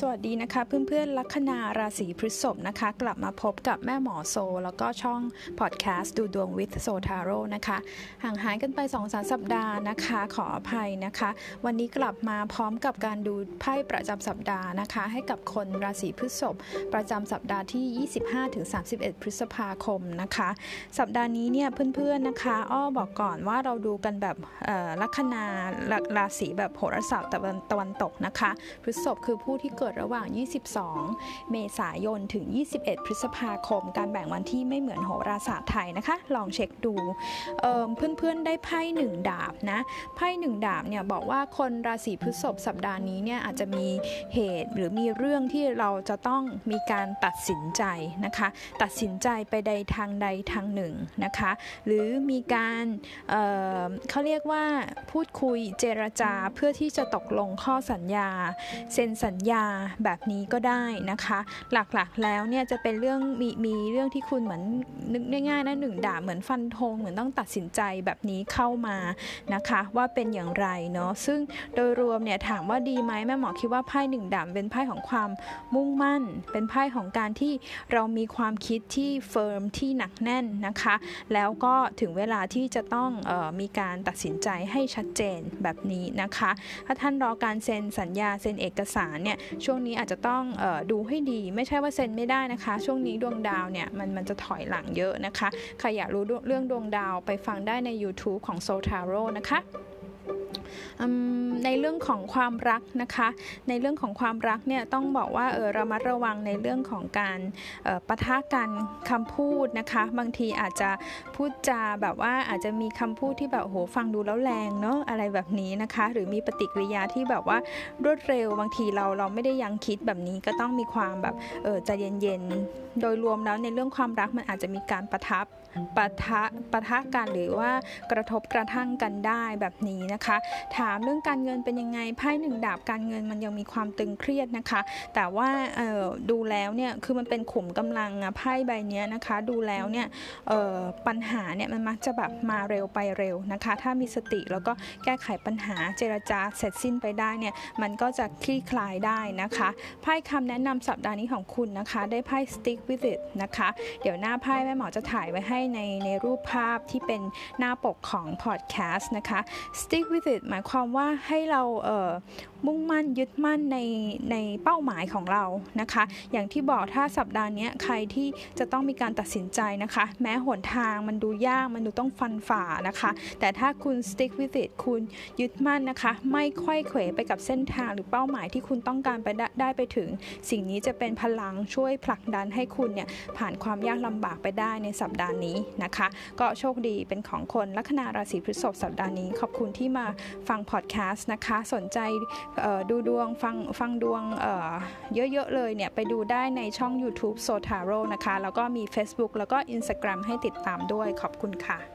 สวัสดีนะคะเพื่อนๆ ลัคนาราศีพฤษภนะคะ กลับมาพบกับแม่หมอโซ แล้วก็ช่องพอดแคสต์ดูดวงวิทโซทาโร่นะคะ ห่างหายกันไป2อสสัปดาห์นะคะ ขออภัยนะคะ วันนี้กลับมาพร้อมกับการดูไพ่ประจำสัปดาห์นะคะ ให้กับคนราศีพฤษภประจำสัปดาห์ที่ 25-31 พฤษภาคมนะคะ สัปดาห์นี้เนี่ยเพื่อนๆนะคะ อ้อบอกก่อนว่าเราดูกันแบบลัคนาราศีแบบโหราศาสตร์ตะวันตกนะคะ พฤษภคือผู้ที่เกิดระหว่าง 22 เมษายนถึง 21 พฤษภาคม การแบ่งวันที่ไม่เหมือนโหราศาสตร์ไทยนะคะ ลองเช็คดูเเพื่อนๆได้ไพ่หนึ่งดาบนะไพ่หนึ่งดาบเนี่ยบอกว่าคนราศีพฤษภสัปดาห์นี้เนี่ยอาจจะมีเหตุหรือมีเรื่องที่เราจะต้องมีการตัดสินใจนะคะ ตัดสินใจไปใดทางใดทางหนึ่งนะคะ หรือมีการเเขาเรียกว่าพูดคุยเจรจาเพื่อที่จะตกลงข้อสัญญา เซ็นสัญญาแบบนี้ก็ได้นะคะ หลักๆแล้วเนี่ยจะเป็นเรื่องมีมีเรื่องที่คุณเหมือนนึกง่ายๆนะหนึ่งด่าเหมือนฟันธงเหมือนต้องตัดสินใจแบบนี้เข้ามานะคะ ว่าเป็นอย่างไรเนาะซึ่งโดยรวมเนี่ยถามว่าดีไหมแม่หมอคิดว่าไพ่หนึ่งด่าเป็นไพ่ของความมุ่งมั่น เป็นไพ่ของการที่เรามีความคิดที่เฟิร์มที่หนักแน่นนะคะ แล้วก็ถึงเวลาที่จะต้องออมีการตัดสินใจให้ชัดเจนแบบนี้นะคะ ถ้าท่านรอการเซ็นสัญญาเซ็นเอกสารเนี่ยช่วงนี้อาจจะต้องออดูให้ดี ไม่ใช่ว่าเซ็นไม่ได้นะคะ ช่วงนี้ดวงดาวเนี่ยมันมันจะถอยหลังเยอะนะคะ ใครอยากรู้เรื่องดวงดาวไปฟังได้ใน YouTube ของ s o t a r o นะคะ ในเรื่องของความรักนะคะ ในเรื่องของความรักเนี่ยต้องบอกว่าเออระมัดระวังในเรื่องของการปะทะกันคำพูดนะคะ บางทีอาจจะพูดจาแบบว่าอาจจะมีคำพูดที่แบบโหฟังดูแล้วแรงเนาะอะไรแบบนี้นะคะ หรือมีปฏิกิริยาที่แบบว่ารวดเร็วบางทีเราเราไม่ได้ยังคิดแบบนี้ก็ต้องมีความแบบเออใจเย็นๆโดยรวมแล้วในเรื่องความรักมันอาจจะมีการประทับปะทะปะทะกันหรือว่ากระทบกระทั่งกันได้แบบนี้นะคะถามเรื่องการเงินเป็นยังไงไพ่หนึ่งดาบการเงินมันยังมีความตึงเครียดนะคะ แต่ว่าดูแล้วเนี่ยคือมันเป็นขุมกำลังอะไพ่ใบนี้นะคะ ดูแล้วเนี่ยปัญหาเนี่ยมันมักจะแบบมาเร็วไปเร็วนะคะ ถ้ามีสติแล้วก็แก้ไขปัญหาเจรจาเสร็จสิ้นไปได้เนี่ยมันก็จะคลี่คลายได้นะคะไพ่คำแนะนำสัปดาห์นี้ของคุณนะคะ ได้ไพ่ stick with it นะคะ เดี๋ยวหน้าไพ่แม่หมอจะถ่ายไว้ให้ในในรูปภาพที่เป็นหน้าปกของพอดแคสต์นะคะ stick with it หมายความความว่าให้เราเมุ่งมั่นยึดมั่นในในเป้าหมายของเรานะคะ อย่างที่บอกถ้าสัปดาห์นี้ใครที่จะต้องมีการตัดสินใจนะคะ แม้หนทางมันดูยากมันดูต้องฟันฝ่านะคะ แต่ถ้าคุณ stick with it คุณยึดมั่นนะคะ ไม่ค่อยเขวไปกับเส้นทางหรือเป้าหมายที่คุณต้องการไปได้ไปถึง สิ่งนี้จะเป็นพลังช่วยผลักดันให้คุณเนี่ยผ่านความยากลำบากไปได้ในสัปดาห์นี้นะคะ ก็โชคดีเป็นของคนลัคนาราศีพฤษภสัปดาห์นี้ ขอบคุณที่มาฟังพอดแคสต์นะคะ สนใจดูดวงฟังฟังดวงเยอะๆเลยเนี่ย ไปดูได้ในช่อง YouTube s o t a r o นะคะ แล้วก็มี Facebook แล้วก็ Instagram ให้ติดตามด้วยขอบคุณค่ะ